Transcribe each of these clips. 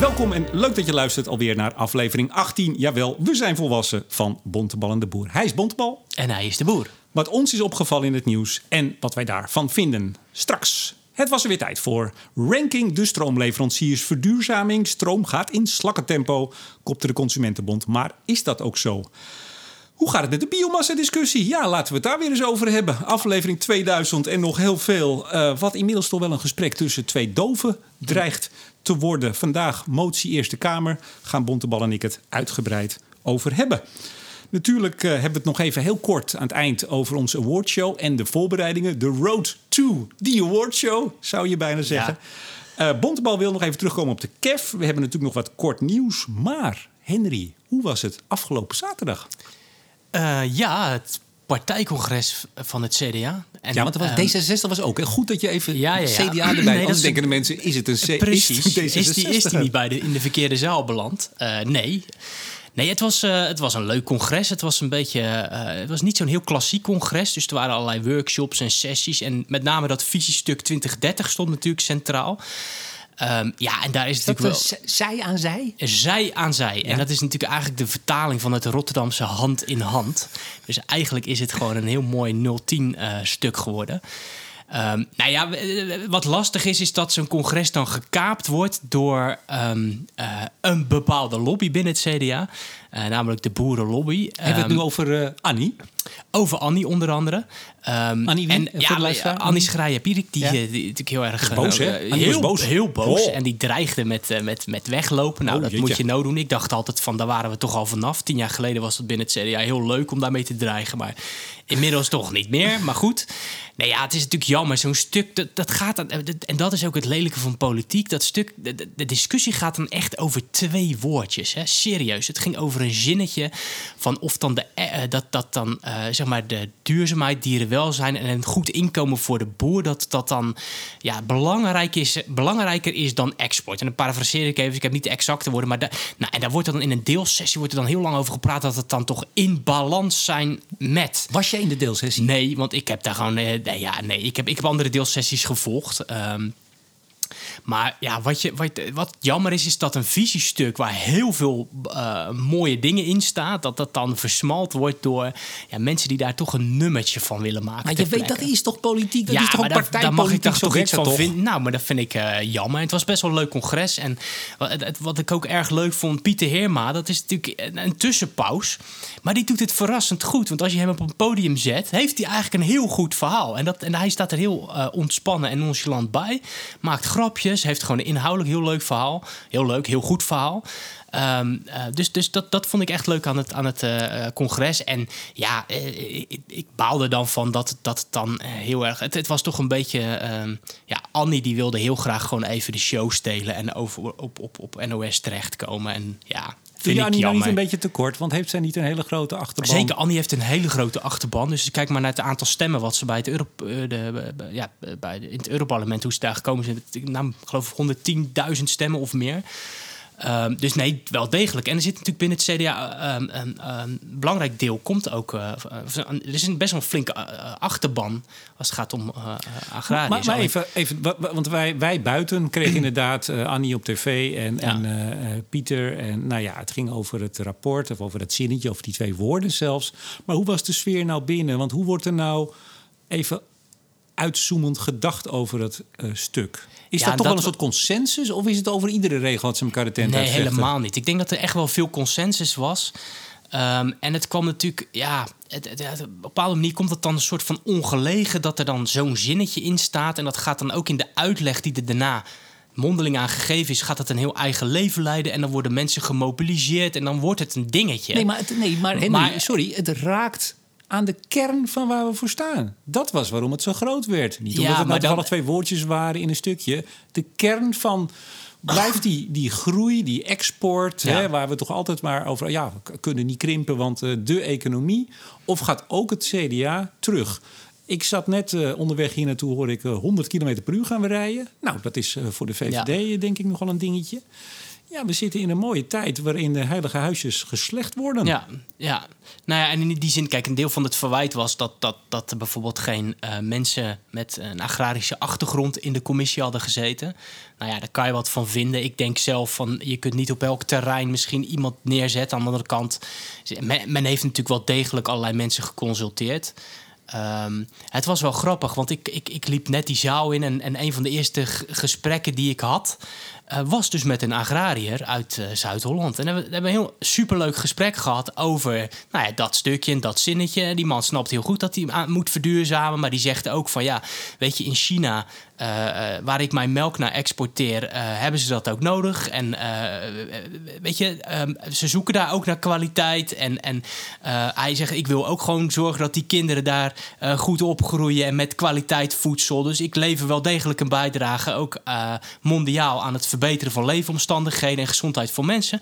Welkom en leuk dat je luistert alweer naar aflevering 18. Jawel, we zijn volwassen van Bontebal en de Boer. Hij is Bontebal. En hij is de boer. Wat ons is opgevallen in het nieuws en wat wij daarvan vinden. Straks. Het was er weer tijd voor. Ranking de stroomleveranciers. Verduurzaming. Stroom gaat in slakkentempo, kopte de Consumentenbond. Maar is dat ook zo? Hoe gaat het met de biomassa-discussie? Ja, laten we het daar weer eens over hebben. Aflevering 2000 en nog heel veel. Uh, wat inmiddels toch wel een gesprek tussen twee doven dreigt te worden. Vandaag motie Eerste Kamer. Gaan Bontebal en ik het uitgebreid over hebben. Natuurlijk uh, hebben we het nog even heel kort aan het eind over onze awardshow en de voorbereidingen. De road to the awardshow, zou je bijna zeggen. Ja. Uh, Bontebal wil nog even terugkomen op de KEF. We hebben natuurlijk nog wat kort nieuws. Maar Henry, hoe was het afgelopen zaterdag? Uh, ja, het partijcongres van het CDA. En, ja, want was, um, D66 was ook. Hè? Goed dat je even ja, ja, ja. CDA erbij... Nee, Anders denken de mensen, is het een C Precies. Is, die, is die niet bij de, in de verkeerde zaal beland? Uh, nee. Nee, het was, uh, het was een leuk congres. Het was een beetje. Uh, het was niet zo'n heel klassiek congres. Dus er waren allerlei workshops en sessies. En met name dat visiestuk 2030 stond natuurlijk centraal. Um, ja, en daar is het natuurlijk wel... Zij aan zij? Zij aan zij. Ja. En dat is natuurlijk eigenlijk de vertaling van het Rotterdamse hand in hand. Dus eigenlijk is het gewoon een heel mooi 010 uh, stuk geworden. Um, nou ja, wat lastig is, is dat zo'n congres dan gekaapt wordt door um, uh, een bepaalde lobby binnen het CDA. Uh, namelijk de boerenlobby. Hebben we het nu over uh, Annie? Over Annie onder andere. Um, Annie wie? En, ja, ja, Annie Schreier-Pierik, die, ja. die, die, natuurlijk heel erg... Boos, hè? heel boos. Heel boos. Oh. En die dreigde met, met, met weglopen. Nou, oh, dat jeetje. moet je nou doen. Ik dacht altijd van, daar waren we toch al vanaf. Tien jaar geleden was het binnen het CDA heel leuk om daarmee te dreigen. Maar inmiddels toch niet meer. Maar goed. Nee, ja, het is natuurlijk jammer. Zo'n stuk, dat, dat gaat dan... En dat is ook het lelijke van politiek. Dat stuk, de, de discussie gaat dan echt over twee woordjes. Hè? Serieus. Het ging over een zinnetje van of dan de, uh, dat, dat dan uh, zeg maar de duurzaamheid, dierenwelzijn en een goed inkomen voor de boer, dat dat dan ja, belangrijk is, belangrijker is dan export. En dan parafraseer ik even, ik heb niet de exacte woorden, maar da, nou, en daar wordt dan in een deelsessie wordt er dan heel lang over gepraat dat het dan toch in balans zijn met. Was jij in de deelsessie? Nee, want ik heb daar gewoon, nee, ja, nee, ik heb, ik heb andere deelsessies gevolgd. Um, maar ja, wat, je, wat, wat jammer is, is dat een visiestuk waar heel veel uh, mooie dingen in staat, dat dat dan versmalt wordt door ja, mensen die daar toch een nummertje van willen maken. Maar je weet, dat is toch politiek? Dat ja, is toch maar een partij daar mag ik toch, toch iets van vinden. Nou, maar dat vind ik uh, jammer. Het was best wel een leuk congres. En wat, wat ik ook erg leuk vond, Pieter Heerma, dat is natuurlijk een, een tussenpaus. Maar die doet het verrassend goed. Want als je hem op een podium zet, heeft hij eigenlijk een heel goed verhaal. En, dat, en hij staat er heel uh, ontspannen en nonchalant bij. Maakt grapjes, heeft gewoon een inhoudelijk heel leuk verhaal. Heel leuk, heel goed verhaal. Um, uh, dus dus dat, dat vond ik echt leuk aan het, aan het uh, congres. En ja, ik, ik, baalde dan van dat, dat het dan heel erg... Het, was toch een beetje... Um, ja, Annie die wilde heel graag gewoon even de show stelen... en over, op, op, op NOS terechtkomen. En ja, Doe je Annie niet een beetje tekort? Want heeft zij niet een hele grote achterban? Zeker, Annie heeft een hele grote achterban. Dus kijk maar naar het aantal stemmen wat ze bij het, Euro, de, ja, bij de, in het Europarlement, hoe ze daar gekomen zijn. Nou, ik geloof 110.000 stemmen of meer. Um, dus nee, wel degelijk. En er zit natuurlijk binnen het CDA um, een, een, belangrijk deel, komt ook. Uh, er is een best wel een flinke uh, achterban als het gaat om uh, agrarisch. Maar, maar even, even, want wij, wij buiten kregen inderdaad Annie op tv en, ja. en Pieter. En nou ja, het ging over het rapport of over het zinnetje, over die twee woorden zelfs. Maar hoe was de sfeer nou binnen? Want hoe wordt er nou even uitzoomend gedacht over het uh, stuk. Is ja, dat toch dat wel een soort consensus? Of is het over iedere regel dat ze elkaar de tent Nee, helemaal niet. Ik denk dat er echt wel veel consensus was. Um, en het kwam natuurlijk, ja, het, het, het, op een bepaalde manier komt het dan een soort van ongelegen dat er dan zo'n zinnetje in staat. En dat gaat dan ook in de uitleg die er daarna mondeling aan gegeven is, gaat het een heel eigen leven leiden. En dan worden mensen gemobiliseerd en dan wordt het een dingetje. Nee, maar, het, nee, maar, Henry, maar sorry, het raakt aan de kern van waar we voor staan. Dat was waarom het zo groot werd. Niet omdat ja, het nou dan... twee woordjes waren in een stukje. De kern van blijft die, die groei, die export, ja. hè, waar we toch altijd maar over... ja, we kunnen niet krimpen, want uh, de economie... of gaat ook het CDA terug? Ik zat net uh, onderweg hier naartoe, hoor ik uh, 100 km per uur gaan we rijden. Nou, dat is voor de VVD ja. denk ik nogal een dingetje. Ja, we zitten in een mooie tijd waarin de heilige huisjes geslecht worden. Ja, ja. Nou ja, en in die zin, kijk, een deel van het verwijt was dat, dat, dat er bijvoorbeeld geen uh, mensen met een agrarische achtergrond in de commissie hadden gezeten. Nou ja, daar kan je wat van vinden. Ik denk zelf van je kunt niet op elk terrein misschien iemand neerzetten. Aan de andere kant, men, heeft natuurlijk wel degelijk allerlei mensen geconsulteerd. Um, het was wel grappig, want ik, ik, ik liep net die zaal in en, en een van de eerste gesprekken die ik had, uh, was dus met een agrariër uit uh, Zuid-Holland. En we hebben een heel superleuk gesprek gehad over nou ja, dat stukje en dat zinnetje. Die man snapt heel goed dat hij moet verduurzamen, maar die zegt ook van ja, weet je, in China uh, waar ik mijn melk naar exporteer, hebben ze dat ook nodig. En weet je, um, ze zoeken daar ook naar kwaliteit. En, en hij zegt, ik wil ook gewoon zorgen dat die kinderen daar goed opgroeien en met kwaliteit voedsel. Dus ik lever wel degelijk een bijdrage, ook mondiaal, aan het verbeteren van leefomstandigheden en gezondheid voor mensen.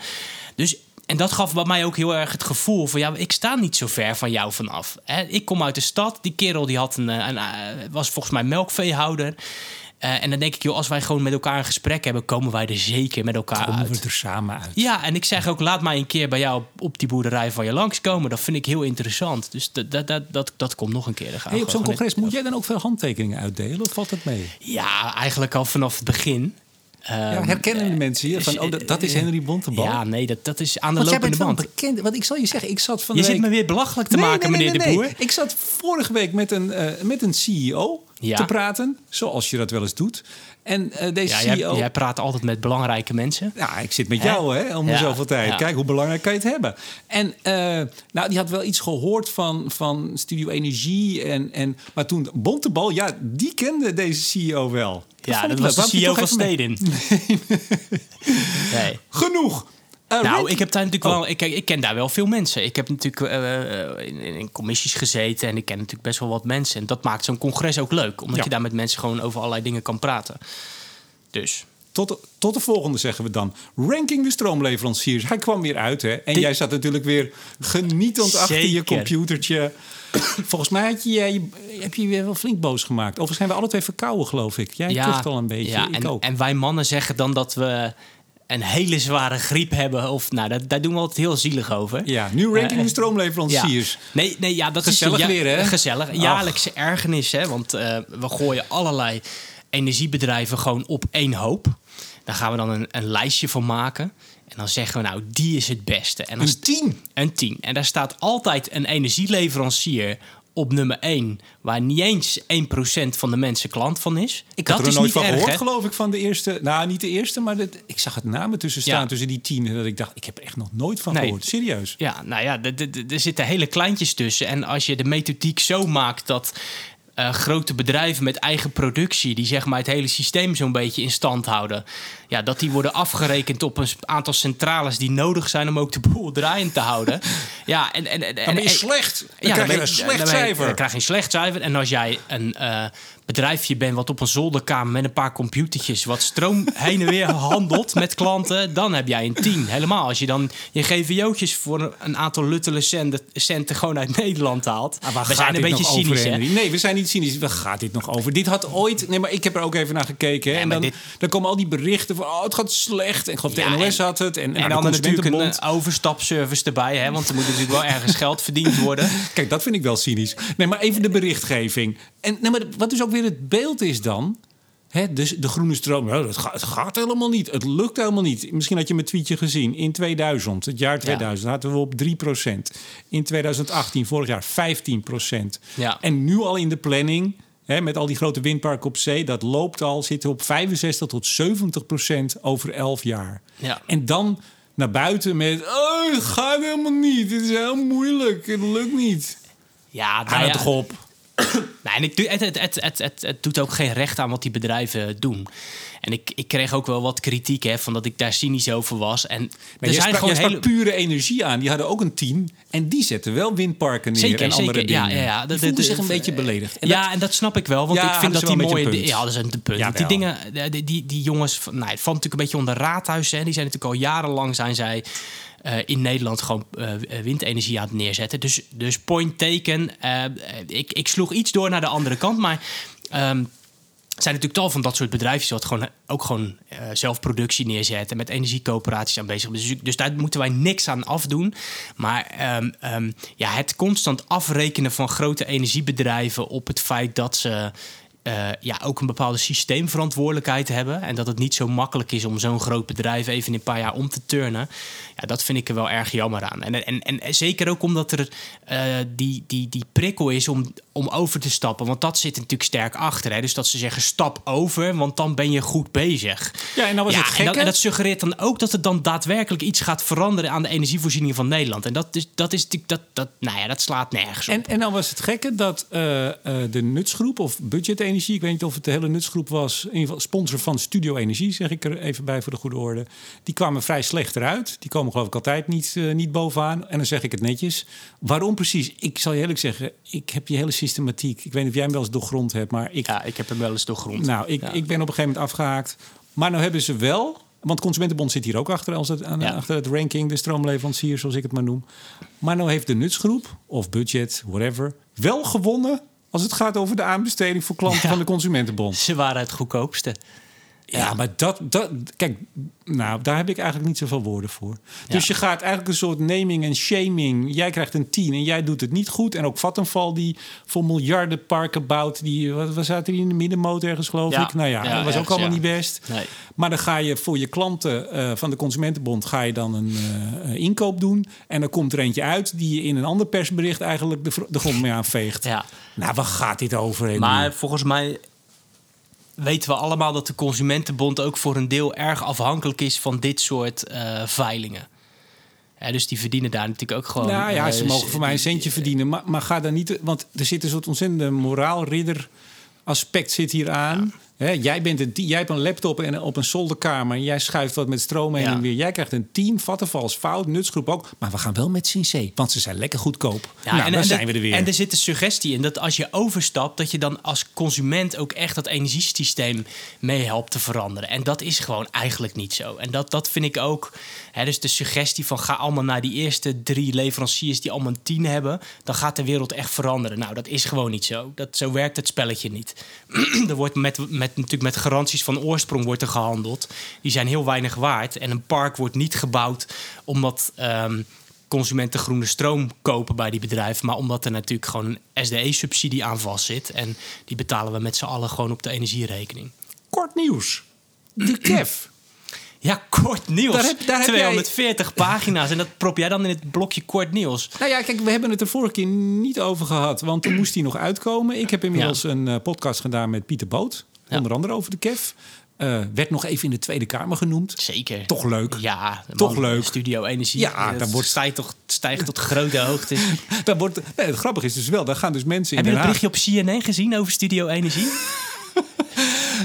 Dus en dat gaf bij mij ook heel erg het gevoel van ja, ik sta niet zo ver van jou vanaf. Ik kom uit de stad. Die kerel die had een, eh, een, eh, was volgens mij melkveehouder. Uh, en dan denk ik, joh, als wij gewoon met elkaar een gesprek hebben, komen wij er zeker met elkaar komen uit. we er samen uit. Ja, en ik zeg ook, laat mij een keer bij jou op die boerderij van je langskomen. Dat vind ik heel interessant. Dus dat, dat, dat, dat, dat komt nog een keer. Hey, op zo'n congres moet jij dan ook veel handtekeningen uitdelen of valt het mee? Ja, eigenlijk al vanaf het begin. Ja, ehm, herkennen de mensen hier van, oh, dat, dat is Henry Bontebal? Ja, nee, dat, dat is aan de want lopende band. Bekend, want ik zal je zeggen, ik zat van Je zit me weer belachelijk te maken, meneer de Boer. Ik zat vorige week met een, uh, met een CEO te praten, zoals je dat wel eens doet. En uh, deze ja, CEO... Jij, praat altijd met belangrijke mensen. Ja, ik zit met jou hè, om ja, zoveel tijd. Kijk, hoe belangrijk kan je het hebben? En uh, nou, die had wel iets gehoord van, van Studio Energie. En, en, maar toen Bontebal, ja, die kende deze CEO wel. Ja, dat was de CEO van Stedin. Nee. nee. Genoeg. Uh, nou, ik heb daar natuurlijk oh. wel. Ik, ik ken daar wel veel mensen. Ik heb natuurlijk uh, in, in, commissies gezeten en ik ken natuurlijk best wel wat mensen. En dat maakt zo'n congres ook leuk, omdat ja. je daar met mensen gewoon over allerlei dingen kan praten. Dus. Tot de, tot de volgende zeggen we dan. Ranking de stroomleveranciers. Hij kwam weer uit, hè? En jij zat natuurlijk weer genietend achter je computertje. Volgens mij had je, heb je weer wel flink boos gemaakt. Overigens zijn we alle twee verkouden, geloof ik. Jij ja, al een beetje, ja, ik en, ook. En wij mannen zeggen dan dat we een hele zware griep hebben. Of, nou, dat, daar doen we altijd heel zielig over. Ja, nu ranking uh, stroomleveranciers. Ja. Nee, nee, ja, dat gezellig is ja, weer, hè? Gezellig. Jaarlijkse Ach. ergernis, hè? Want uh, we gooien allerlei energiebedrijven gewoon op één hoop. Daar gaan we dan een, een lijstje van maken. En dan zeggen we, nou, die is het beste. En dan een tien? Een tien. En daar staat altijd een energieleverancier op nummer 1, waar niet eens 1% van de mensen klant van is. Ik had er nooit van gehoord, geloof ik, van de eerste. Nou, niet de eerste, maar dat, ik zag het namen tussen staan ja. tussen die tien. Dat ik dacht, ik heb er echt nog nooit van nee. gehoord. Serieus. Ja, nou ja, er zitten hele kleintjes tussen. En als je de methodiek zo maakt dat uh, grote bedrijven met eigen productie, die zeg maar het hele systeem zo'n beetje in stand houden, ja, dat die worden afgerekend op een aantal centrales die nodig zijn om ook de boel draaiend te houden. ja, en, en, en, dan ben je slecht. Dan ja, krijg je een slecht cijfer. Dan krijg je een slecht cijfer. En als jij een uh, bedrijfje bent wat op een zolderkamer met een paar computertjes wat stroom heen en weer handelt met klanten, dan heb jij een 10. Helemaal als je dan je GVO'tjes voor een aantal luttele centen, centen gewoon uit Nederland haalt. Ah, we zijn een beetje cynisch? Nee, we zijn niet cynisch. Waar gaat dit nog over? Dit had ooit... Nee, maar ik heb er ook even naar gekeken. Hè? Ja, en dan, dit... dan komen al die berichten van... Oh, het gaat slecht. En ik geloof de NOS had het. En, en, en dan natuurlijk een overstapservice erbij. Hè? Want er moet natuurlijk wel ergens geld verdiend worden. Kijk, dat vind ik wel cynisch. Nee, maar even de berichtgeving. En nee, maar wat dus ook weer het beeld is dan... Hè, dus de groene stroom, nou, het, gaat, het, gaat, helemaal niet. Het lukt helemaal niet. Misschien had je mijn tweetje gezien. In 2000, het jaar 2000, ja. zaten we op 3% In 2018, vorig jaar, 15% ja. En nu al in de planning, hè, met al die grote windparken op zee... dat loopt al, zitten op 65 tot 70 procent over 11 jaar. Ja. En dan naar buiten met... Oh, het gaat helemaal niet. Het is heel moeilijk. Het lukt niet. Ja, nou ja, toch op. nou, en ik, het, het, het, het, het, het doet ook geen recht aan wat die bedrijven doen. En ik, ik kreeg ook wel wat kritiek hè, van dat ik daar cynisch over was. En maar er zijn gewoon hele... pure energie aan. Die hadden ook een team. En die zetten wel windparken neer zeker, en andere zeker. dingen. Ja, ja, ja. Voelden zich een beetje beledigd. En ja, dat... en dat snap ik wel. Want ja, ik vind dat die mooie... Ja, dat is een punt. Ja, die dingen, die, die, die jongens... Nou, het valt natuurlijk een beetje onder raadhuis. Hè. Die zijn natuurlijk al jarenlang zijn zij... Uh, in Nederland gewoon uh, windenergie aan het neerzetten. Dus, dus point taken. Uh, ik, ik sloeg iets door naar de andere kant, maar. Um, zijn natuurlijk tal van dat soort bedrijfjes wat gewoon ook gewoon uh, zelf productie neerzetten met energiecoöperaties aan bezig. Dus, dus daar moeten wij niks aan afdoen. Maar ehm, ehm, ja, het constant afrekenen van grote energiebedrijven op het feit dat ze ja, ook een bepaalde systeemverantwoordelijkheid hebben. En dat het niet zo makkelijk is om zo'n groot bedrijf even in een paar jaar om te turnen. Dat vind ik er wel erg jammer aan. En, en, en zeker ook omdat er uh, die, die, die prikkel is om, om over te stappen. Want dat zit natuurlijk sterk achter. Hè? Dus dat ze zeggen stap over, want dan ben je goed bezig. Ja, en, dan was het en, dat, en dat suggereert dan ook dat er dan daadwerkelijk iets gaat veranderen aan de energievoorziening van Nederland. En dat is, dat is natuurlijk, dat, dat, nou ja, dat slaat nergens op. En, en dan was het gekke dat uh, de nutsgroep of budget energie, ik weet niet of het de hele nutsgroep was, in ieder geval sponsor van Studio Energie, zeg ik er even bij voor de goede orde. Die kwamen vrij slecht eruit. Die komen geloof ik altijd niet, uh, niet bovenaan. En dan zeg ik het netjes. Waarom precies? Ik zal je eerlijk zeggen, ik heb die hele systematiek. Ik weet niet of jij hem wel eens doorgrond hebt, maar ik... Ja, ik heb hem wel eens doorgrond. Nou, ik, ja. ik ben op een gegeven moment afgehaakt. Maar nou hebben ze wel... Want Consumentenbond zit hier ook achter, als het, aan, ja. achter het ranking, de stroomleverancier, zoals ik het maar noem. Maar nou heeft de nutsgroep, of budget, whatever, wel gewonnen als het gaat over de aanbesteding voor klanten ja. van de Consumentenbond. Ze waren het goedkoopste. Ja, maar dat, dat. Kijk, nou, daar heb ik eigenlijk niet zoveel woorden voor. Dus ja. je gaat eigenlijk een soort naming en shaming. Jij krijgt een 10 en jij doet het niet goed. En ook Vattenval, die voor miljarden parken bouwt. Die, wat was zaten die in de middenmoot ergens, geloof ja. ik? Nou ja, dat was ook allemaal niet best. Nee. Maar dan ga je voor je klanten uh, van de Consumentenbond ga je dan een uh, inkoop doen. En dan komt er eentje uit die je in een ander persbericht eigenlijk de, de grond mee aanveegt. Ja. Nou, waar gaat dit over? Maar volgens mij weten we allemaal dat de Consumentenbond ook voor een deel erg afhankelijk is van dit soort uh, veilingen. Ja, dus die verdienen daar natuurlijk ook gewoon. Nou ja, ze uh, mogen voor mij een centje verdienen. Maar, maar ga daar niet. Want er zit een soort ontzettende moraalridder aspect zit hier aan. Ja. Jij, bent een, jij hebt een laptop en op een zolderkamer. En jij schuift wat met stroom heen ja. en weer. Jij krijgt een 10, Vattenfalls fout, nutsgroep ook. Maar we gaan wel met Cincé, want ze zijn lekker goedkoop. Ja, nou, en, dan en zijn de, we er weer. En er zit een suggestie in dat als je overstapt... dat je dan als consument ook echt dat energiesysteem mee helpt te veranderen. En dat is gewoon eigenlijk niet zo. En dat, dat vind ik ook... Hè, dus de suggestie van ga allemaal naar die eerste drie leveranciers... die allemaal een 10 hebben, dan gaat de wereld echt veranderen. Nou, dat is gewoon niet zo. Dat, zo werkt het spelletje niet. er wordt met, met, natuurlijk met garanties van oorsprong wordt er gehandeld. Die zijn heel weinig waard. En een park wordt niet gebouwd omdat um, consumenten groene stroom kopen bij die bedrijven. Maar omdat er natuurlijk gewoon een SDE-subsidie aan vast zit. En die betalen we met z'n allen gewoon op de energierekening. Kort nieuws. De KEF. Ja, kort nieuws. Daar heb, daar heb 240 jij... pagina's. En dat prop jij dan in het blokje kort nieuws. Nou ja, kijk, we hebben het er vorige keer niet over gehad. Want toen moest hij nog uitkomen. Ik heb inmiddels ja. een uh, podcast gedaan met Pieter Boot. Ja. Onder andere over de KEF. Uh, werd nog even in de Tweede Kamer genoemd. Zeker. Toch leuk. Ja, toch leuk. Studio Energie. Ja, dat wordt... stijgt, toch, stijgt tot grote hoogte. dat wordt, nee, het grappige is dus wel, daar gaan dus mensen Heb in je het berichtje op CNN gezien over Studio Energie?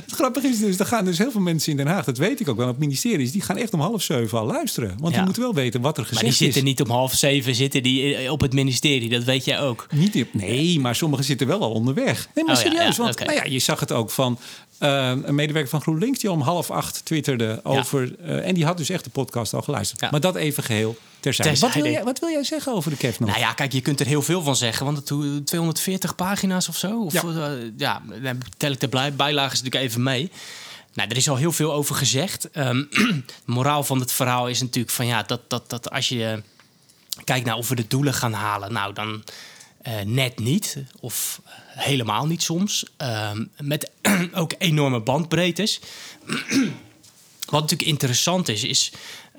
Het grappige is dus, er gaan dus heel veel mensen in Den Haag, dat weet ik ook wel, op ministeries, die gaan echt om half zeven al luisteren. Want ja. die moeten wel weten wat er gezegd is. Maar die zitten is. niet om half zeven zitten die op het ministerie, dat weet jij ook. Niet op, nee, maar sommigen zitten wel al onderweg. Nee, maar oh, serieus, ja, want okay. nou ja, je zag het ook van uh, een medewerker van GroenLinks die om half acht twitterde over. Uh, en die had dus echt de podcast al geluisterd. Maar dat even geheel terzijde. terzijde. Wat, wil jij, wat wil jij zeggen over de nog? Nou ja, kijk, je kunt er heel veel van zeggen. Want het 240 pagina's of zo. Of, ja. Uh, ja, dan tel ik de bijlagen natuurlijk even mee. Nou, er is al heel veel over gezegd. Um, de moraal van het verhaal is natuurlijk van ja, dat, dat, dat als je kijkt naar of we de doelen gaan halen, nou dan uh, net niet. Of helemaal niet soms. Um, met ook enorme bandbreedtes. Wat natuurlijk interessant is, is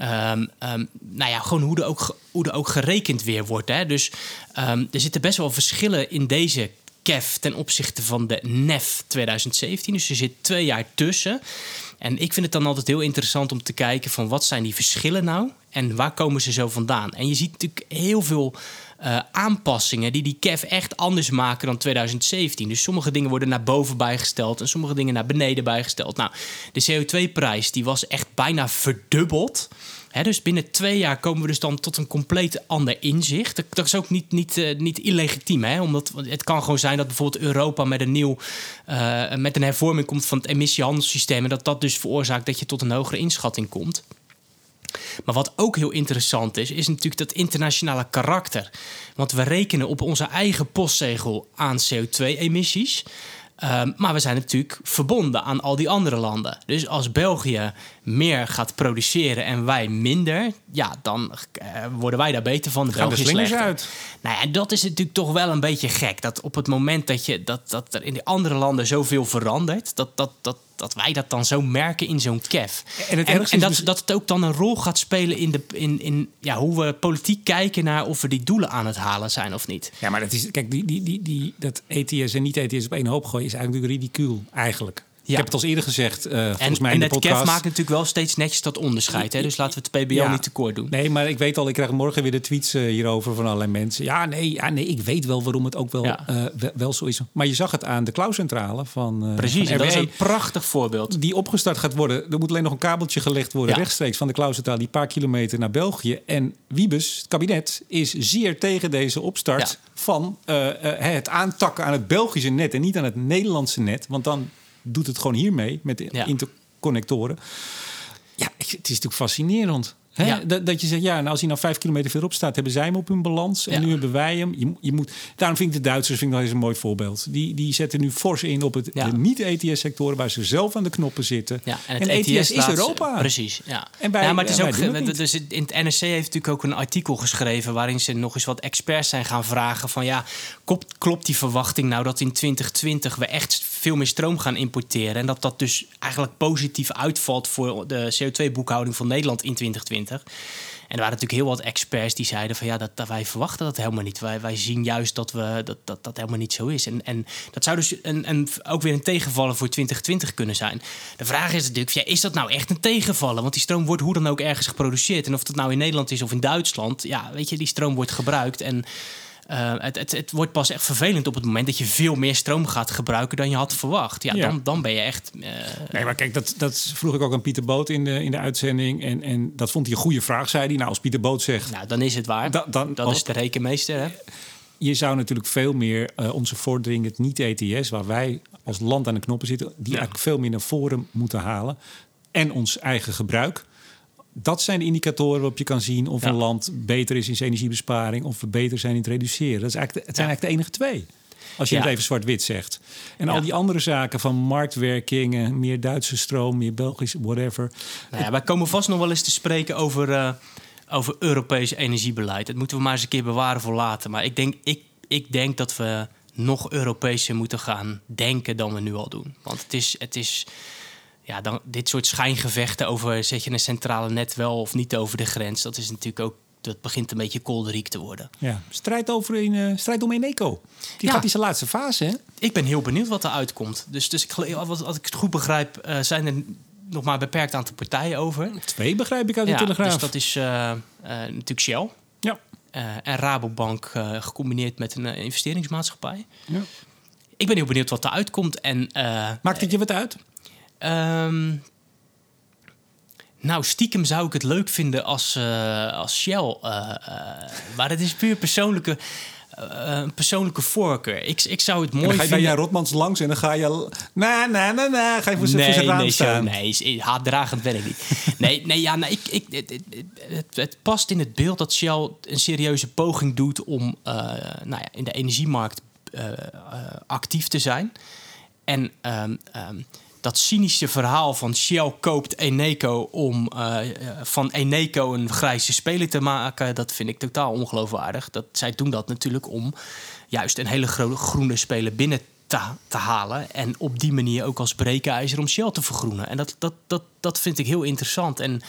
um, um, nou ja, gewoon hoe er ook, hoe er ook gerekend weer wordt. Hè? Dus er zitten best wel verschillen in deze KEF ten opzichte van de NEF 2017. Dus er zit twee jaar tussen. En ik vind het dan altijd heel interessant om te kijken van wat zijn die verschillen nou en waar komen ze zo vandaan. En je ziet natuurlijk heel veel uh, aanpassingen die die KEF echt anders maken dan 2017. Dus sommige dingen worden naar boven bijgesteld en sommige dingen naar beneden bijgesteld. Nou, de CO2-prijs die was echt bijna verdubbeld. Dus binnen twee jaar komen we dus dan tot een compleet ander inzicht. Dat, is ook niet, niet, uh, niet illegitiem. Hè? Omdat het kan gewoon zijn dat bijvoorbeeld Europa met een nieuw uh, met een hervorming komt van het emissiehandelssysteem. En dat dat dus veroorzaakt dat je tot een hogere inschatting komt. Maar wat ook heel interessant is, is natuurlijk dat internationale karakter. Want we rekenen op onze eigen postzegel aan CO2-emissies. Ehm, maar we zijn natuurlijk verbonden aan al die andere landen. Dus als België meer gaat produceren en wij minder, ja, dan uh, worden wij daar beter van. De België slechter. uit. Nou ja, en dat is natuurlijk toch wel een beetje gek. Dat op het moment dat, je, dat, dat er in die andere landen zoveel verandert, dat, dat, dat, dat wij dat dan zo merken in zo'n KEF. En, het en, en dat, dus- dat het ook dan een rol gaat spelen in, de, in, in ja, hoe we politiek kijken naar of we die doelen aan het halen zijn of niet. Ja, maar dat is, kijk, die, die, die, die, dat ETS en niet-ETS op één hoop gooien is eigenlijk ridicuul, eigenlijk. Ik heb het al eerder gezegd, uh, volgens en, mij in de podcast. En het KEF maakt natuurlijk wel steeds netjes dat onderscheid. Hè? Dus laten we het PBO niet tekort doen. Nee, maar ik weet al, ik krijg morgen weer de tweets uh, hierover van allerlei mensen. Ja nee, ja, nee, ik weet wel waarom het ook wel, ja. uh, wel zo is. Maar je zag het aan de klauwcentrale van Precies, van dat is een prachtig voorbeeld. Die opgestart gaat worden. Er moet alleen nog een kabeltje gelegd worden rechtstreeks van de klauwcentrale... die paar kilometer naar België. En Wiebes, het kabinet, is zeer tegen deze opstart... van het aantakken aan het Belgische net en niet aan het Nederlandse net. Want dan doet het gewoon hiermee met de interconnectoren. Ja, het is natuurlijk fascinerend. Ja. Dat, dat, je zegt, ja, en als hij nou vijf kilometer verderop staat, hebben zij hem op hun balans. En nu hebben wij hem. Je, je, moet, daarom vind ik de Duitsers vind ik nog eens een mooi voorbeeld. Die, die zetten nu fors in op het, de niet-ETS-sectoren waar ze zelf aan de knoppen zitten. Ja, en, het ETS, ETS is Europa. Precies, ja. En bij, ja, maar het is ook, dus in het NRC heeft natuurlijk ook een artikel geschreven waarin ze nog eens wat experts zijn gaan vragen van ja, klopt, klopt die verwachting nou dat in 2020 we echt veel meer stroom gaan importeren en dat dat dus eigenlijk positief uitvalt voor de CO2-boekhouding van Nederland in 2020? En er waren natuurlijk heel wat experts die zeiden van ja, dat, wij verwachten dat helemaal niet. Wij, wij zien juist dat, we, dat, dat dat helemaal niet zo is. En, en dat zou dus een, een, ook weer een tegenvallen voor 2020 kunnen zijn. De vraag is natuurlijk, ja, is dat nou echt een tegenvallen? Want die stroom wordt hoe dan ook ergens geproduceerd. En of dat nou in Nederland is of in Duitsland, ja, weet je, die stroom wordt gebruikt. En uh, het, het, het, wordt pas echt vervelend op het moment dat je veel meer stroom gaat gebruiken dan je had verwacht. Ja, Dan, dan ben je echt. Uh... Nee, maar kijk, dat, dat vroeg ik ook aan Pieter Boot in de, in de uitzending. En, en dat vond hij een goede vraag, zei hij. Nou, als Pieter Boot zegt. Nou, dan is het waar. Da, dan, dat is de rekenmeester. Hè? Je zou natuurlijk veel meer uh, onze vordering, het niet-ETS, waar wij als land aan de knoppen zitten, die eigenlijk veel meer naar voren moeten halen. En ons eigen gebruik dat zijn de indicatoren waarop je kan zien of een land beter is in zijn energiebesparing of we beter zijn in het reduceren. Dat is eigenlijk het zijn eigenlijk de enige twee. Als je het even zwart-wit zegt. En al die andere zaken van marktwerking, meer Duitse stroom, meer Belgisch, whatever. Nou ja, wij komen vast nog wel eens te spreken over, uh, over Europees energiebeleid. Dat moeten we maar eens een keer bewaren voor later. Maar ik denk, ik, ik denk dat we nog Europese moeten gaan denken dan we nu al doen. Want het is. Het is ja, dan, dit soort schijngevechten over zet je een centrale net wel of niet over de grens, dat is natuurlijk ook dat begint een beetje kolderiek te worden. Ja, strijd, over in, uh, strijd om Eneco. Die gaat in zijn laatste fase, hè? Ik ben heel benieuwd wat er uitkomt. Dus, dus ik, als, als ik het goed begrijp, uh, zijn er nog maar een beperkt aantal partijen over. Twee begrijp ik uit de ja, Telegraaf. Dus dat is uh, natuurlijk Shell. Ja. en Rabobank gecombineerd met een investeringsmaatschappij. Ja. Ik ben heel benieuwd wat er uitkomt. En, Maakt het je wat uit? Um, nou, stiekem zou ik het leuk vinden als, uh, als Shell. Uh, uh, maar het is puur persoonlijke, een persoonlijke voorkeur. Ik, ik zou het mooi vinden... ga je bij Rotmans langs en dan ga je... Na, na, na, na, ga je voor zijn nee, raam nee, staan. nee, haatdragend ben ik niet. nee, nee ja, nou, ik, ik, het, het, het, past in het beeld dat Shell een serieuze poging doet... om nou ja, in de energiemarkt actief te zijn. En... Um, um, dat cynische verhaal van Shell koopt Eneco om uh, van Eneco een grijze speler te maken, dat vind ik totaal ongeloofwaardig. Dat, zij doen dat natuurlijk om juist een hele groene speler binnen te, halen. En op die manier ook als breekijzer om Shell te vergroenen. En dat, dat, dat, dat vind ik heel interessant. En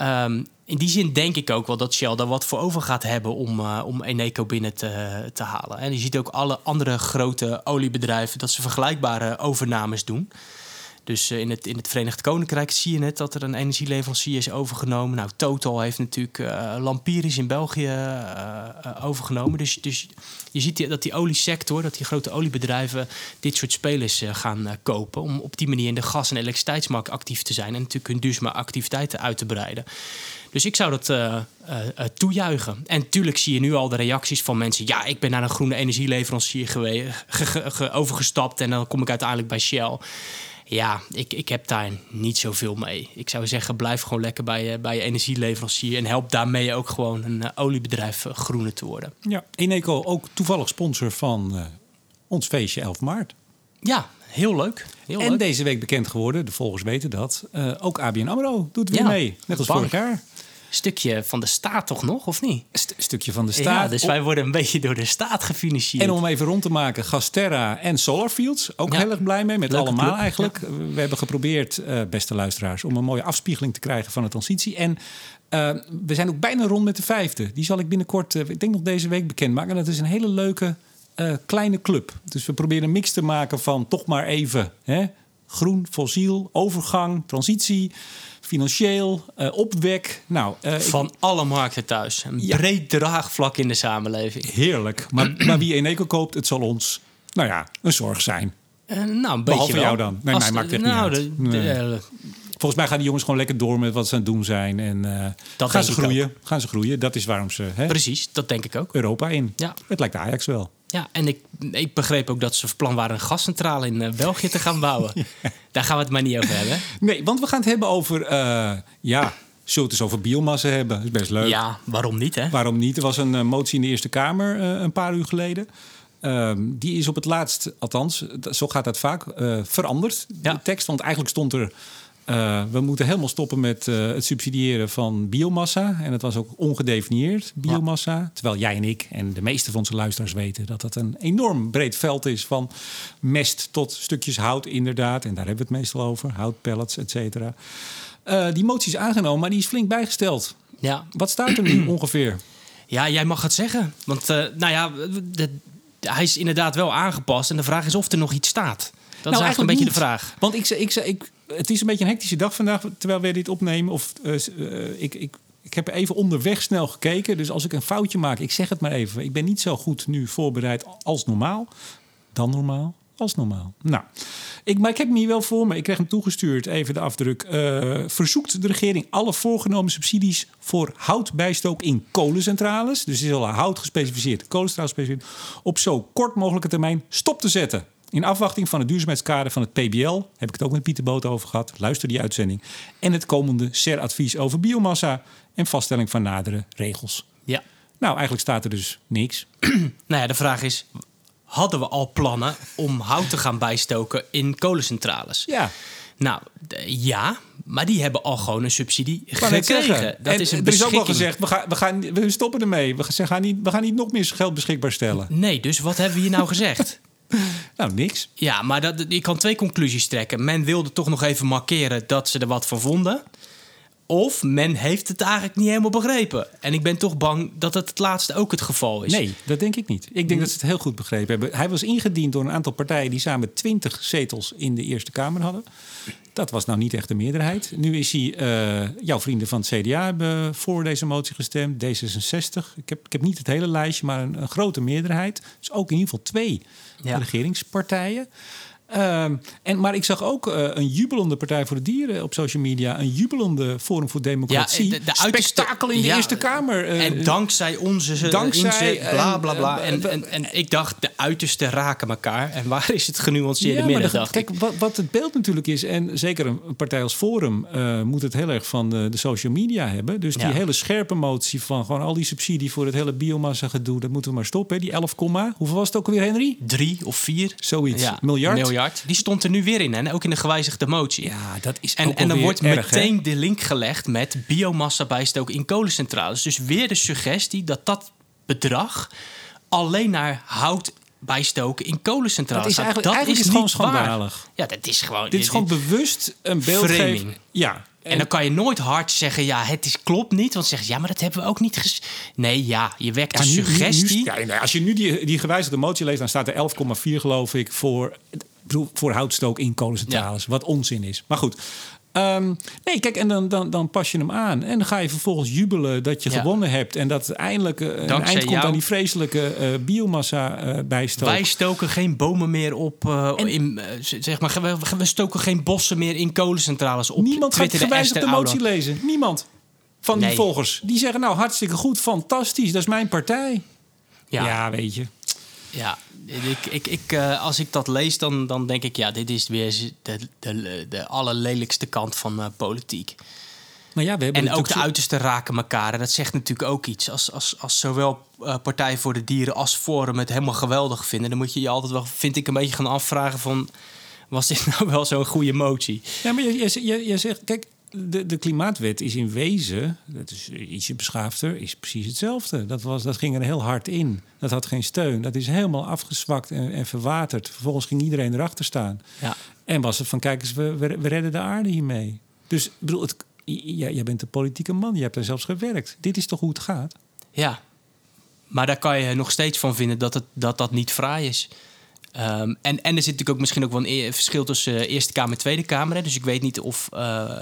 um, in die zin denk ik ook wel dat Shell daar wat voor over gaat hebben om, uh, om Eneco binnen te, te halen. En je ziet ook alle andere grote oliebedrijven dat ze vergelijkbare overnames doen. Dus uh, in, het, in het Verenigd Koninkrijk zie je net dat er een energieleverancier is overgenomen. Nou, Total heeft natuurlijk uh, Lampiris in België uh, overgenomen. Dus, dus je ziet dat die oliesector, dat die grote oliebedrijven dit soort spelers gaan kopen. Om op die manier in de gas- en elektriciteitsmarkt actief te zijn. En natuurlijk hun duurzame activiteiten uit te breiden. Dus ik zou dat uh, toejuichen. En natuurlijk zie je nu al de reacties van mensen. Ja, ik ben naar een groene energieleverancier geweest, overgestapt en dan kom ik uiteindelijk bij Shell. Ja, ik, ik heb daar niet zoveel mee. Ik zou zeggen, blijf gewoon lekker bij je, bij je energieleverancier... en help daarmee ook gewoon een uh, oliebedrijf uh, groener te worden. Ja, Eneco ook toevallig sponsor van uh, ons feestje 11 maart. Ja, heel leuk. Heel en leuk. deze week bekend geworden, de volgers weten dat, ook ABN AMRO doet weer mee. Net als vorig jaar stukje van de staat toch nog, of niet? St stukje van de staat. Ja, dus wij worden een beetje door de staat gefinancierd. En om even rond te maken, Gasterra en Solarfields. Ook heel erg blij mee, met allemaal eigenlijk. We hebben geprobeerd, uh, beste luisteraars, om een mooie afspiegeling te krijgen van de transitie. En uh, we zijn ook bijna rond met de vijfde. Die zal ik binnenkort, uh, ik denk nog deze week bekendmaken. En dat is een hele leuke kleine club. Dus we proberen een mix te maken van toch maar even hè, groen, fossiel, overgang, transitie financieel, uh, opwek. Nou, uh, van alle markten thuis. Een breed draagvlak in de samenleving. Heerlijk. Maar, maar wie Eneco koopt, het zal ons, nou ja, een zorg zijn. Uh, nou, een beetje Behalve jou dan. Nee, Als, mij maakt het nou, niet uit. De, de, Volgens mij gaan die jongens gewoon lekker door met wat ze aan het doen zijn. En uh, gaan ze groeien. Gaan ze groeien. Dat is waarom ze. Hè, Precies, dat denk ik ook. Europa in. Ja. Het lijkt Ajax wel. Ja, en ik, ik begreep ook dat ze van plan waren een gascentrale in uh, België te gaan bouwen. Daar gaan we het maar niet over hebben. Nee, want we gaan het hebben over. Uh, ja, zullen het eens over biomassa hebben? Dat is best leuk. Ja, waarom niet, hè? Waarom niet? Er was een uh, motie in de Eerste Kamer een paar uur geleden. Ehm, die is op het laatst, althans, zo gaat dat vaak, veranderd. Ja. De tekst, want eigenlijk stond er uh, we moeten helemaal stoppen met uh, het subsidiëren van biomassa. En het was ook ongedefinieerd, biomassa. Ja. Terwijl jij en ik en de meeste van onze luisteraars weten dat dat een enorm breed veld is van mest tot stukjes hout, inderdaad. En daar hebben we het meestal over, houtpellets, et cetera. Uh, die motie is aangenomen, maar die is flink bijgesteld. Ja. Wat staat er nu ongeveer? Ja, jij mag het zeggen. Want, nou ja, de, hij is inderdaad wel aangepast. En de vraag is of er nog iets staat. Dat nou, is eigenlijk een beetje de vraag. Want ik, ik, ik, het is een beetje een hectische dag vandaag terwijl wij dit opnemen. Of uh, ik, ik, ik heb even onderweg snel gekeken. Dus als ik een foutje maak, ik zeg het maar even. Ik ben niet zo goed nu voorbereid als normaal. Dan normaal als normaal. Nou, ik, maar ik heb hem hier wel voor me. Ik kreeg hem toegestuurd, even de afdruk. Uh, verzoekt de regering alle voorgenomen subsidies voor houtbijstook in kolencentrales... dus is al hout gespecificeerd, kolencentrales gespecificeerd... op zo kort mogelijke termijn stop te zetten. In afwachting van het duurzaamheidskader van het PBL heb ik het ook met Pieter Boot over gehad. Luister die uitzending. En het komende SER-advies over biomassa en vaststelling van nadere regels. Ja. Nou, eigenlijk staat er dus niks. nou ja, de vraag is: hadden we al plannen om hout te gaan bijstoken in kolencentrales? Ja. Nou, ja, maar die hebben al gewoon een subsidie gekregen. Dat en, is een er is ook al gezegd, we, gaan, we, gaan, we stoppen ermee. We gaan, niet, we gaan niet nog meer geld beschikbaar stellen. Nee, dus wat hebben we hier nou gezegd? Nou, niks. Ja, maar dat, ik kan twee conclusies trekken. Men wilde toch nog even markeren dat ze er wat van vonden. Of men heeft het eigenlijk niet helemaal begrepen. En ik ben toch bang dat het het laatste ook het geval is. Nee, dat denk ik niet. Ik denk dat ze het heel goed begrepen hebben. Hij was ingediend door een aantal partijen die samen 20 zetels in de Eerste Kamer hadden. Dat was nou niet echt de meerderheid. Nu is hij, uh, jouw vrienden van het CDA hebben voor deze motie gestemd. D66. Ik heb, ik heb niet het hele lijstje, maar een, een grote meerderheid. Dus ook in ieder geval twee ja. regeringspartijen. Um, en, maar ik zag ook uh, een jubelende Partij voor de Dieren op social media. Een jubelende Forum voor Democratie. Ja, de, de Spektakel in de ja, Eerste Kamer. Uh, en dankzij onze dankzij, inzet, bla bla bla. En, en, en, ik dacht, uitersten raken elkaar. En waar is het genuanceerde ja, midden, Kijk, wat, wat, het beeld natuurlijk is... en zeker een, partij als Forum uh, moet het heel erg van de, de social media hebben. Dus die hele scherpe motie van gewoon al die subsidie... voor het hele biomassa gedoe, dat moeten we maar stoppen. Die 11, hoeveel was het ook weer, Henry? Drie of vier. Zoiets. Miljard. Miljard. Die stond er nu weer in, en ook in de gewijzigde motie. Ja, dat is En, en dan wordt meteen de link gelegd met biomassa bijstoken in kolencentrales. Dus weer de suggestie dat dat bedrag alleen naar hout bijstoken in kolencentrales. Dat is eigenlijk, dat is, gewoon schandalig. Ja, dat is gewoon. Dit is gewoon bewust een beeldgeving. Ja, en, dan kan je nooit hard zeggen, ja, het is, klopt niet. Want zeg je, ja, maar dat hebben we ook niet ges... Nee, ja, je wekt een suggestie. ja, als je nu die, die gewijzigde motie leest, dan staat er 11,4 geloof ik voor voor houtstook in kolencentrales. Wat onzin is. Maar goed. Um, nee, kijk, en dan, dan, dan pas je hem aan. En dan ga je vervolgens jubelen dat je gewonnen hebt. En dat eindelijk uh, een eind komt aan die vreselijke uh, biomassa uh, bijstook. Wij stoken geen bomen meer op. En, in, zeg maar, we, we, stoken geen bossen meer in kolencentrales op. Niemand Twitter gaat gewijzigde motie lezen. Niemand van die volgers. Die zeggen nou hartstikke goed, fantastisch. Dat is mijn partij. Ja, ja weet je. Ja, ik, ik, ik, uh, als ik dat lees, dan, dan denk ik, ja, dit is weer de, de, de allerlelijkste kant van uh, politiek. Maar ja, we hebben en ook de uiterste raken elkaar. En dat zegt natuurlijk ook iets. Als, als, als zowel uh, Partij voor de Dieren als Forum het helemaal geweldig vinden... dan moet je je altijd wel, vind ik, een beetje gaan afvragen van... was dit nou wel zo'n goede motie? Ja, maar je, je, je zegt... Kijk, de, de klimaatwet is in wezen, dat is ietsje beschaafder, is precies hetzelfde. Dat, was, dat ging er heel hard in. Dat had geen steun. Dat is helemaal afgezwakt en, en verwaterd. Vervolgens ging iedereen erachter staan. Ja. En was het van, kijk eens, we, we, redden de aarde hiermee. Dus bedoel, het, jij, jij bent een politieke man, je hebt daar zelfs gewerkt. Dit is toch hoe het gaat? Ja, maar daar kan je nog steeds van vinden dat het, dat, dat niet fraai is. Ehm, en, en er zit natuurlijk ook misschien ook wel een verschil tussen uh, Eerste Kamer en Tweede Kamer. Dus ik weet niet of uh,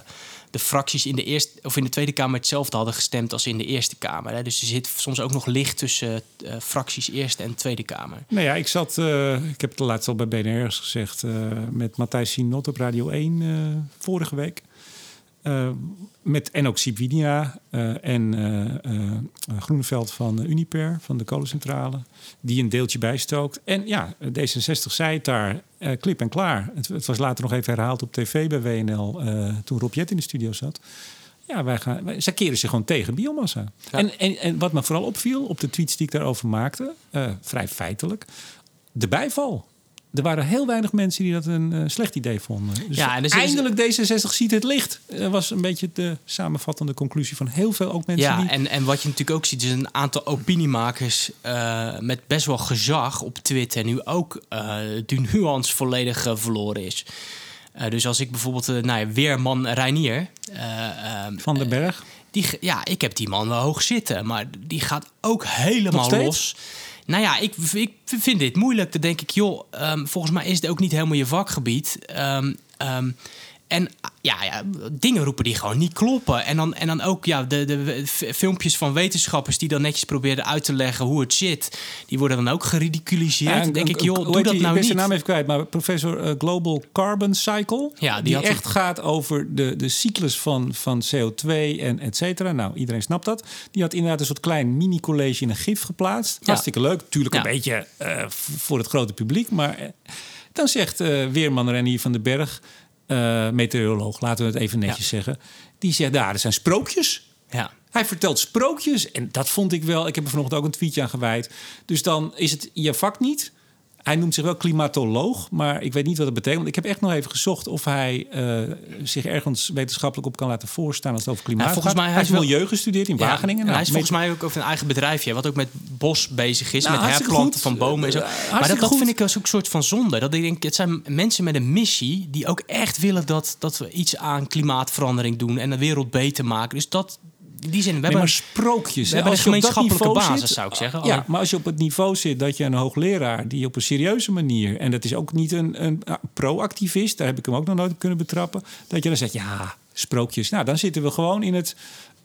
de fracties in de, eerste, of in de Tweede Kamer hetzelfde hadden gestemd als in de Eerste Kamer. Hè. Dus er zit soms ook nog licht tussen uh, fracties Eerste en Tweede Kamer. Nou ja, ik zat, ik heb het laatst al bij BNR's gezegd, met Matthijs Sinot op Radio 1 vorige week. Uh, met, en ook Sibwinia en Groeneveld van Uniper, van de kolencentrale, die een deeltje bijstookt. En ja, D66 zei het daar klip en klaar. Het, het, was later nog even herhaald op tv bij WNL toen Rob Jet in de studio zat. Ja, wij gaan, wij, zij keren zich gewoon tegen biomassa. En, en, en wat me vooral opviel op de tweets die ik daarover maakte, vrij feitelijk, de bijval er waren heel weinig mensen die dat een uh, slecht idee vonden. Dus ja, en dus eindelijk D66 ziet het licht. Dat was een beetje de samenvattende conclusie van heel veel ook mensen. Ja, die... en, en wat je natuurlijk ook ziet, is een aantal opiniemakers uh, met best wel gezag op Twitter nu ook de nuance volledig verloren is. dus als ik bijvoorbeeld, nou ja, Weerman Reinier. Ehm, van den Berg. Die, ja, ik heb die man wel hoog zitten, maar die gaat ook helemaal los. Nou ja, ik, ik vind dit moeilijk. Dan denk ik, joh, um, volgens mij is het ook niet helemaal je vakgebied. Um, um, en ja, ja, dingen roepen die gewoon niet kloppen. En dan, en dan ook ja, de, de filmpjes van wetenschappers die dan netjes proberen uit te leggen hoe het zit. Die worden dan ook geridiculiseerd. Ja, denk ik, joh, doe dat nou niet. Ik ben naam even kwijt, maar professor uh, Global Carbon Cycle. Ja, die, die echt gaat over de, de cyclus van, van CO2 en et cetera. Nou, iedereen snapt dat. Die had inderdaad een soort klein mini-college in een gif geplaatst. Hartstikke leuk. Tuurlijk een beetje uh, voor het grote publiek. Maar uh, dan zegt Weerman Renier van den Berg uh, meteoroloog, laten we het even netjes zeggen. Die zegt, daar, er zijn sprookjes. Ja. Hij vertelt sprookjes en dat vond ik wel. Ik heb er vanochtend ook een tweetje aan gewijd. Dus dan is het je vak niet. Hij noemt zich wel klimatoloog, maar ik weet niet wat dat betekent. Want ik heb echt nog even gezocht of hij uh, zich ergens wetenschappelijk op kan laten voorstaan als het over klimaat nou, volgens Mij, hij, is milieu gestudeerd in Wageningen. Nou, hij is volgens mij ook over een eigen bedrijfje, wat ook met bos bezig is, nou, met herplanten van bomen en zo. Uh, maar dat, dat vind ik als ook een soort van zonde. Dat ik denk, het zijn mensen met een missie die ook echt willen dat, dat we iets aan klimaatverandering doen en de wereld beter maken. Dus dat, die zin, we hebben maar sprookjes. We hebben een gemeenschappelijke basis, zou ik zeggen. Ja, maar als je op het niveau zit dat je een hoogleraar die op een serieuze manier, en dat is ook niet een, een pro-activist, daar heb ik hem ook nog nooit op kunnen betrappen, dat je dan zegt, ja, sprookjes. Nou, dan zitten we gewoon in het,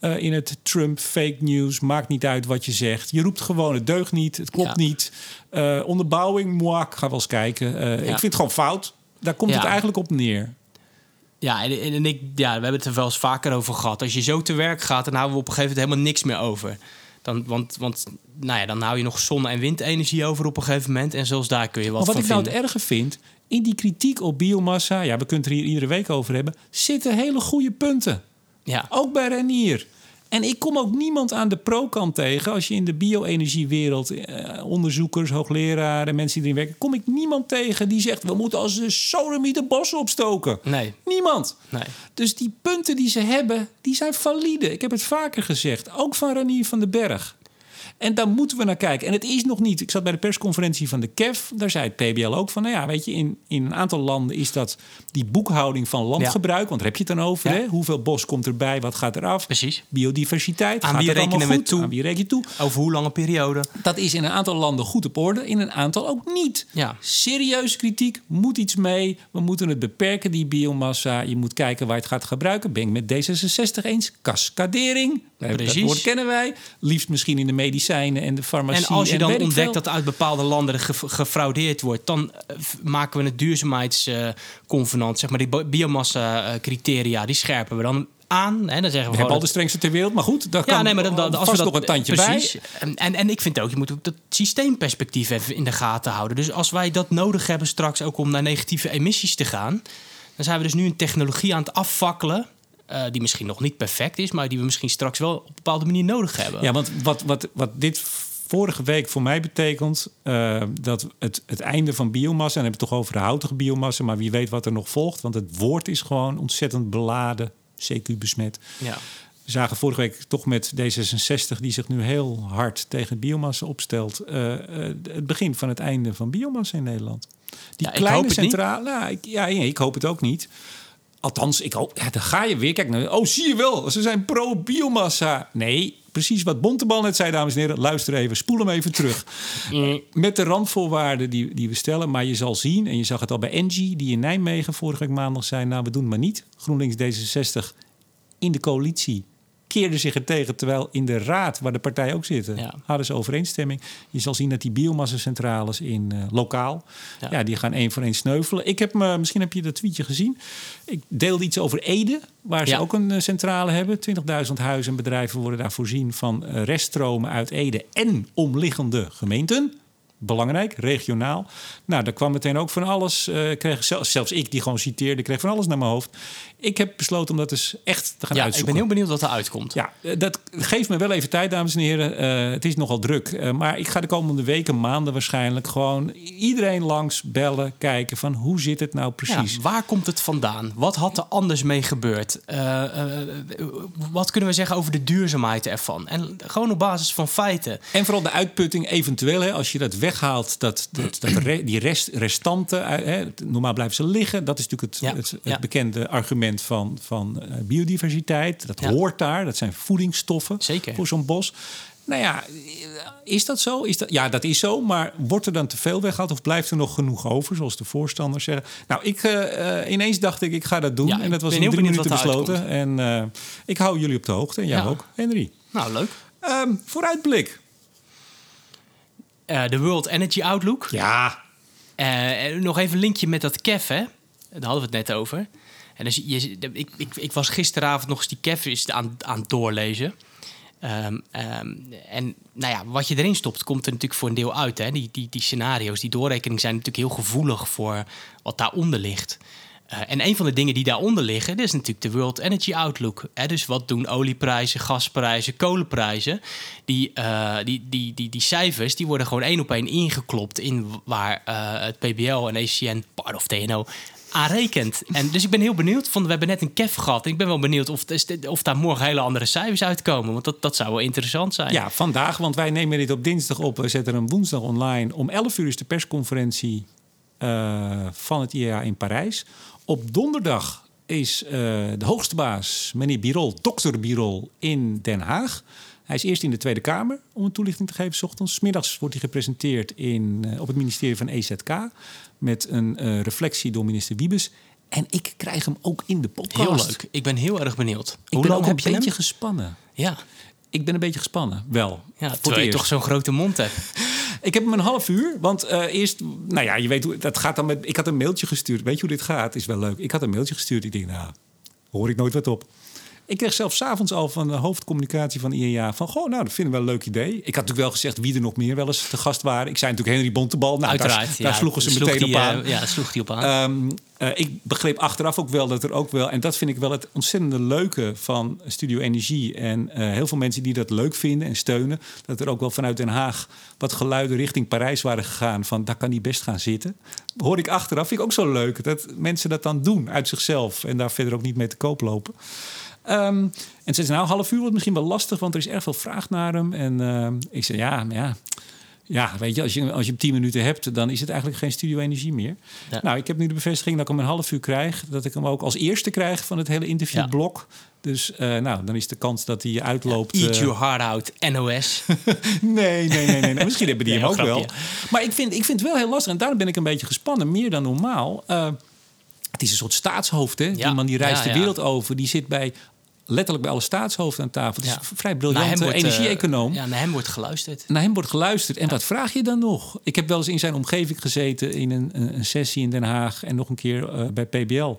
uh, in het Trump fake news. Maakt niet uit wat je zegt. Je roept gewoon, het deugt niet, het klopt niet. Uh, onderbouwing, moi, ga wel eens kijken. Uh, Ik vind het gewoon fout. Daar komt het eigenlijk op neer. Ja, en, en, ik, ja, we hebben het er wel eens vaker over gehad. Als je zo te werk gaat, dan houden we op een gegeven moment helemaal niks meer over. Dan, want, want nou ja, dan hou je nog zon- en windenergie over op een gegeven moment. En zelfs daar kun je wat maar wat ik nou het erge vind, in die kritiek op biomassa... ja, we kunnen het er hier iedere week over hebben... zitten hele goede punten. Ja. Ook bij Renier. En ik kom ook niemand aan de pro-kant tegen. Als je in de bio-energiewereld, eh, onderzoekers, hoogleraren, mensen die erin werken, kom ik niemand tegen die zegt: we moeten als de sodomie de bossen opstoken. Nee. Niemand. Nee. Dus die punten die ze hebben, die zijn valide. Ik heb het vaker gezegd, ook van Renier van den Berg. En daar moeten we naar kijken. En het is nog niet. Ik zat bij de persconferentie van de KEF. Daar zei het PBL ook van. Nou ja, weet je, in, in een aantal landen is dat die boekhouding van landgebruik. Want daar heb je het dan over. Hè? Hoeveel bos komt erbij? Wat gaat eraf? Precies. Biodiversiteit. Aan wie rekenen we toe? Aan wie reken je toe? Over hoe lange periode? Dat is in een aantal landen goed op orde. In een aantal ook niet. Ja. Serieuze kritiek. Moet iets mee. We moeten het beperken, die biomassa. Je moet kijken waar je het gaat gebruiken. Ben ik met D66 eens. Cascadering. Precies. Dat woord kennen wij. Liefst misschien in de medicijnen en de farmacie. En als je dan ontdekt dat uit bepaalde landen er gefraudeerd wordt, dan eh, maken we het duurzaamheidsconvenant, zeg maar die biomassa-criteria, die scherpen we dan aan. Hè, dan zeggen we, we hebben al de strengste ter wereld, maar goed, daar ja, nee, maar dan, dan, als we dat, nog een tandje precies. bij. En, en ik vind ook, je moet ook dat systeemperspectief even in de gaten houden. Dus als wij dat nodig hebben straks ook om naar negatieve emissies te gaan, dan zijn we dus nu een technologie aan het afvakkelen die misschien nog niet perfect is, maar die we misschien straks wel op een bepaalde manier nodig hebben. Ja, want wat, wat, wat dit vorige week voor mij betekent uh, dat het, het einde van biomassa, en hebben we het toch over de houtige biomassa, maar wie weet wat er nog volgt, want het woord is gewoon ontzettend beladen, CQ besmet. Ja. We zagen vorige week toch met D66, die zich nu heel hard tegen biomassa opstelt, uh, het begin van het einde van biomassa in Nederland. Die ja, kleine centrale, nou, ik, ja, ik hoop het ook niet. Althans, ik hoop, ja, dan ga je weer. Kijk, nou, oh, zie je wel, ze zijn pro-biomassa. Nee, precies wat Bontebal net zei, dames en heren. Luister even, spoel hem even terug. Met de randvoorwaarden die, die we stellen. Maar je zal zien, en je zag het al bij Engie, die in Nijmegen vorige week maandag zei... nou, we doen het maar niet. GroenLinks D66 in de coalitie keerden zich er tegen. Terwijl in de raad, waar de partijen ook zitten, hadden ze overeenstemming. Je zal zien dat die biomassacentrales in uh, lokaal, ja. die gaan één voor één sneuvelen. Ik heb me, misschien heb je dat tweetje gezien. Ik deelde iets over Ede, waar ze ook een eh, centrale hebben. 20.000 huizen en bedrijven worden daar voorzien van uh, reststromen uit Ede en omliggende gemeenten belangrijk, regionaal. Nou, daar kwam meteen ook van alles. Uh, kreeg zelfs, zelfs ik, die gewoon citeerde, kreeg van alles naar mijn hoofd. Ik heb besloten om dat dus echt te gaan ja, uitzoeken. Ik ben heel benieuwd wat er uitkomt. Ja, eh, dat geeft me wel even tijd, dames en heren. Uh, het is nogal druk. Uh, maar ik ga de komende weken, maanden waarschijnlijk... gewoon iedereen langs bellen, kijken van hoe zit het nou precies. Ja, waar komt het vandaan? Wat had er anders mee gebeurd? wat kunnen we zeggen over de duurzaamheid ervan? En gewoon op basis van feiten. En vooral de uitputting eventueel, hè, als je dat weghaalt... dat, dat, dat die rest, restanten, hè, normaal blijven ze liggen. Dat is natuurlijk het, het, het bekende argument van, van eh, biodiversiteit. Dat hoort daar. Dat zijn voedingsstoffen Zeker. voor zo'n bos. Nou ja, is dat zo? Is dat, ja, dat is zo. Maar wordt er dan te veel weggehaald of blijft er nog genoeg over, zoals de voorstanders zeggen? Nou, ik, uh, ineens dacht ik, ik ga dat doen. en dat was in drie minuten besloten. En uh, ik hou jullie op de hoogte. En jij ook, Henry. Nou, leuk. Um, vooruitblik. De World Energy Outlook. Ja. nog even een linkje met dat KEF, hè? Daar hadden we het net over. En dus je, ik, ik, ik was gisteravond nog eens die Kevs aan, aan het doorlezen. Um, en nou ja, wat je erin stopt, komt er natuurlijk voor een deel uit. Hè? Die, die, die scenario's, die doorrekeningen zijn natuurlijk heel gevoelig voor wat daaronder ligt. Uh, en een van de dingen die daaronder liggen, dat is natuurlijk de World Energy Outlook. Hè? Dus wat doen olieprijzen, gasprijzen, kolenprijzen? Die, uh, die, die, die, cijfers die worden gewoon één op één ingeklopt in waar uh, het PBL en ECN, part of TNO, aanrekent. En dus ik ben heel benieuwd. Van, we hebben net een kef gehad. Ik ben wel benieuwd of, of daar morgen hele andere cijfers uitkomen. Want dat, dat zou wel interessant zijn. Ja, vandaag. Want wij nemen dit op dinsdag op. We zetten hem woensdag online. Om 11 uur is de persconferentie van het IEA in Parijs. Op donderdag is uh, de hoogste baas, meneer Birol, dokter Birol, in Den Haag. Hij is eerst in de Tweede Kamer om een toelichting te geven, s ochtends. Middags wordt hij gepresenteerd in, uh, op het ministerie van EZK met een uh, reflectie door minister Wiebes. En ik krijg hem ook in de podcast. Heel leuk. Ik ben heel erg benieuwd. Hoe lang heb je een beetje gespannen. Ja. Ik ben een beetje gespannen, wel. Ja, terwijl je toch zo'n grote mond hebt. ik heb hem een half uur, want uh, eerst... Nou ja, je weet hoe... Dat gaat dan met... Ik had een mailtje gestuurd. Weet je hoe dit gaat? Is wel leuk. Ik had een mailtje gestuurd. Ik denk, nou, hoor ik nooit wat op. Ik kreeg zelfs s'avonds al van de hoofdcommunicatie van IEA van... goh, nou, dat vinden we wel een leuk idee. Ik had natuurlijk wel gezegd wie er nog meer wel eens te gast waren. Ik zei natuurlijk Henry Bontebal. Nou, Uiteraard, daar, daar sloegen ze meteen op aan. ja, sloeg die op aan. Um, uh, ik begreep achteraf ook wel dat er ook wel... en dat vind ik wel het ontzettende leuke van Studio Energie... en uh, heel veel mensen die dat leuk vinden en steunen... dat er ook wel vanuit Den Haag wat geluiden richting Parijs waren gegaan... van daar kan hij best gaan zitten. Hoor ik achteraf, vind ik ook zo leuk... dat mensen dat dan doen uit zichzelf... en daar verder ook niet mee te koop lopen. Um, en ze zei, nou, half uur wordt misschien wel lastig, want er is erg veel vraag naar hem. En uh, ik zei, ja, maar ja, ja, weet je, als je, als je hem tien minuten hebt, dan is het eigenlijk geen studio-energie meer. Ja. Nou, ik heb nu de bevestiging dat ik hem een half uur krijg. Dat ik hem ook als eerste krijg van het hele interviewblok. Ja. Dus uh, nou, dan is de kans dat hij uitloopt. Ja, eat uh, your heart out, NOS. nee, nee, nee, nee. Misschien hebben die nee, hem ook grapje. wel. Maar ik vind, ik vind het wel heel lastig. En daarom ben ik een beetje gespannen, meer dan normaal. Uh, het is een soort staatshoofd, hè? Die man die reist de wereld over. Die zit bij letterlijk bij alle staatshoofden aan tafel. Het is ja. vrij briljant energie-econoem. ja, naar hem wordt geluisterd. Naar hem wordt geluisterd. En wat vraag je dan nog? Ik heb wel eens in zijn omgeving gezeten in een, een sessie in Den Haag en nog een keer uh, bij PBL.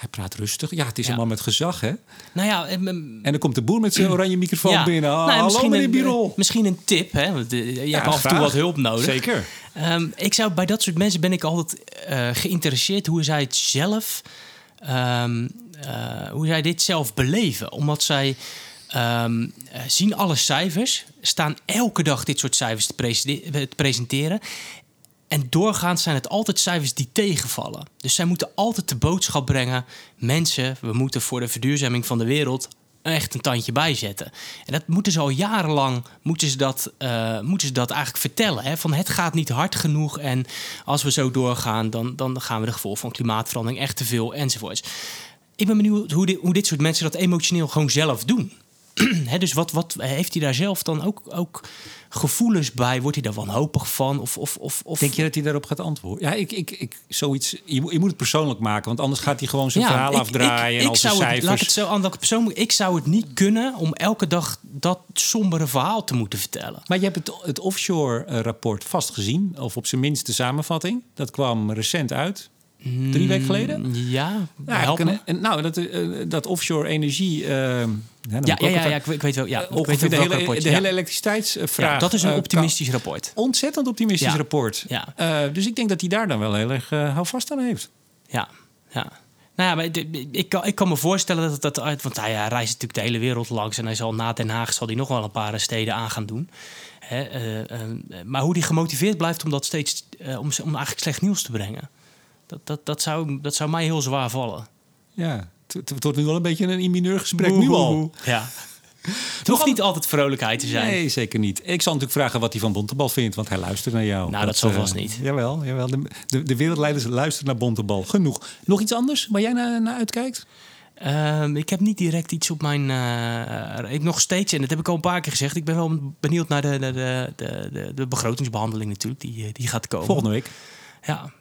Hij praat rustig. Ja, het is ja. een man met gezag, hè? Nou ja, en, en dan komt de boer met zijn oranje microfoon ja. binnen. Oh, nou, hallo, meneer Birol. Misschien een tip, hè? Want, uh, je hebt af en toe wat hulp nodig. Zeker. Um, ik zou bij dat soort mensen ben ik altijd uh, geïnteresseerd hoe zij het zelf um, hoe zij dit zelf beleven. Omdat zij ehm, zien alle cijfers, staan elke dag dit soort cijfers te, presenteren. En doorgaans zijn het altijd cijfers die tegenvallen. Dus zij moeten altijd de boodschap brengen: mensen, we moeten voor de verduurzaming van de wereld echt een tandje bijzetten. En dat moeten ze al jarenlang moeten ze dat, uh, moeten ze dat eigenlijk vertellen. Hè? Van het gaat niet hard genoeg en als we zo doorgaan, dan, dan gaan we de gevolgen van klimaatverandering echt te veel enzovoorts. Ik ben benieuwd hoe dit, hoe dit soort mensen dat emotioneel gewoon zelf doen. dus wat, wat heeft hij daar zelf dan ook, ook gevoelens bij? Wordt hij daar wanhopig van? Of, of, of, of... Denk je dat hij daarop gaat antwoorden? Ja, ik, ik, ik, zoiets, je, je moet het persoonlijk maken, want anders gaat hij gewoon zijn verhaal afdraaien. Ik, en al zijn zou cijfers. Het, laat het zo aan dat persoonlijk. Ik zou het niet kunnen om elke dag dat sombere verhaal te moeten vertellen. Maar je hebt het, het offshore-rapport eh, vast gezien, of op zijn minst de samenvatting. Dat kwam recent uit. Drie weken geleden? Mm, ja, nou, nou dat, uh, dat offshore energie. Uh, ja, ja, ja, ja, ik, weet wel. Ja, ik weet de, hele, de hele elektriciteitsvraag. Ja, dat is een optimistisch rapport. Ontzettend optimistisch rapport. Ja. Dus ik denk dat hij daar dan wel heel erg houvast aan heeft. Ja, ja. Nou ja, maar ik, kan, ik kan me voorstellen dat dat uit. Want hij reist natuurlijk de hele wereld langs. En hij zal na Den Haag zal hij nog wel een paar steden aan gaan doen. Hè, maar hoe hij gemotiveerd blijft om dat steeds. om, om eigenlijk slecht nieuws te brengen. Dat, dat, dat, zou, dat zou mij heel zwaar vallen. Ja, het, wordt nu wel een beetje een immineur gesprek nu al. Ja. Het hoeft niet altijd vrolijkheid te zijn. Nee, zeker niet. Ik zal natuurlijk vragen wat hij van Bontebal vindt, want hij luistert naar jou. Nou, dat, zal uh, vast niet. Jawel, jawel. De, de, de, wereldleiders luisteren naar Bontebal. Genoeg. Nog iets anders waar jij naar, naar uitkijkt? Uh, ik heb niet direct iets op mijn. Uh, ik nog steeds, en dat heb ik al een paar keer gezegd. Ik ben wel benieuwd naar de, de, de, de, de begrotingsbehandeling, natuurlijk. Die, die gaat komen. Volgende week. Ja,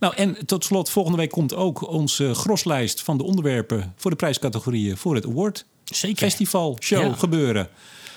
nou, en tot slot, volgende week komt ook onze groslijst van de onderwerpen voor de prijscategorieën voor het Award Zeker. Festival, show gebeuren.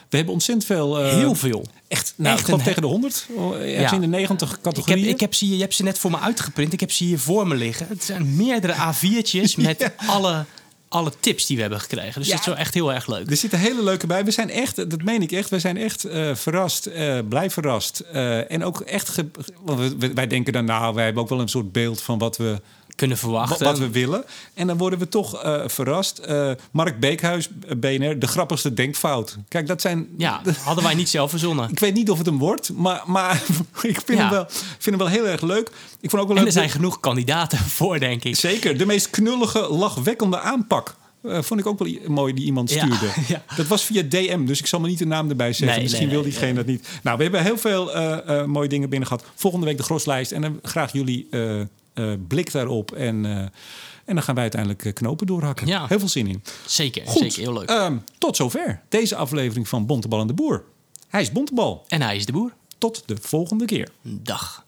We hebben ontzettend veel. Uh, Heel veel. Echt, nou, echt tegen de 100. Ja. in de 90 categorieën. Ik heb, ik heb ze, je hebt ze net voor me uitgeprint. Ik heb ze hier voor me liggen. Het zijn meerdere A4'tjes met alle alle tips die we hebben gekregen. Dus dat is wel echt heel erg leuk. Er zitten hele leuke bij. We zijn echt, dat meen ik echt, we zijn echt uh, verrast, uh, blij verrast. Uh, en ook echt, want wij denken dan, nou, wij hebben ook wel een soort beeld van wat we kunnen verwachten. Wat we willen. En dan worden we toch uh, verrast. Uh, Mark Beekhuis, BNR, de grappigste denkfout. Kijk, dat zijn... Ja, hadden wij niet zelf verzonnen. Ik weet niet of het hem wordt, maar, maar ik vind, ja. hem wel, vind hem wel heel erg leuk. Ik vond ook wel en leuk er zijn genoeg kandidaten voor, denk ik. Zeker. De meest knullige, lachwekkende aanpak. Uh, vond ik ook wel mooi die iemand stuurde. Ja, ja. Dat was via DM, dus ik zal me niet de naam erbij zeggen. Nee, Misschien nee, wil diegene dat niet. Nou, we hebben heel veel uh, uh, mooie dingen binnen gehad. Volgende week de groslijst. En dan graag jullie uh, blik daarop. En, uh, en dan gaan wij uiteindelijk eh, knopen doorhakken. Ja. Heel veel zin in. Zeker, Goed, zeker heel leuk. Um, tot zover deze aflevering van Bontebal en de Boer. Hij is Bontebal. En hij is de Boer. Tot de volgende keer. Dag.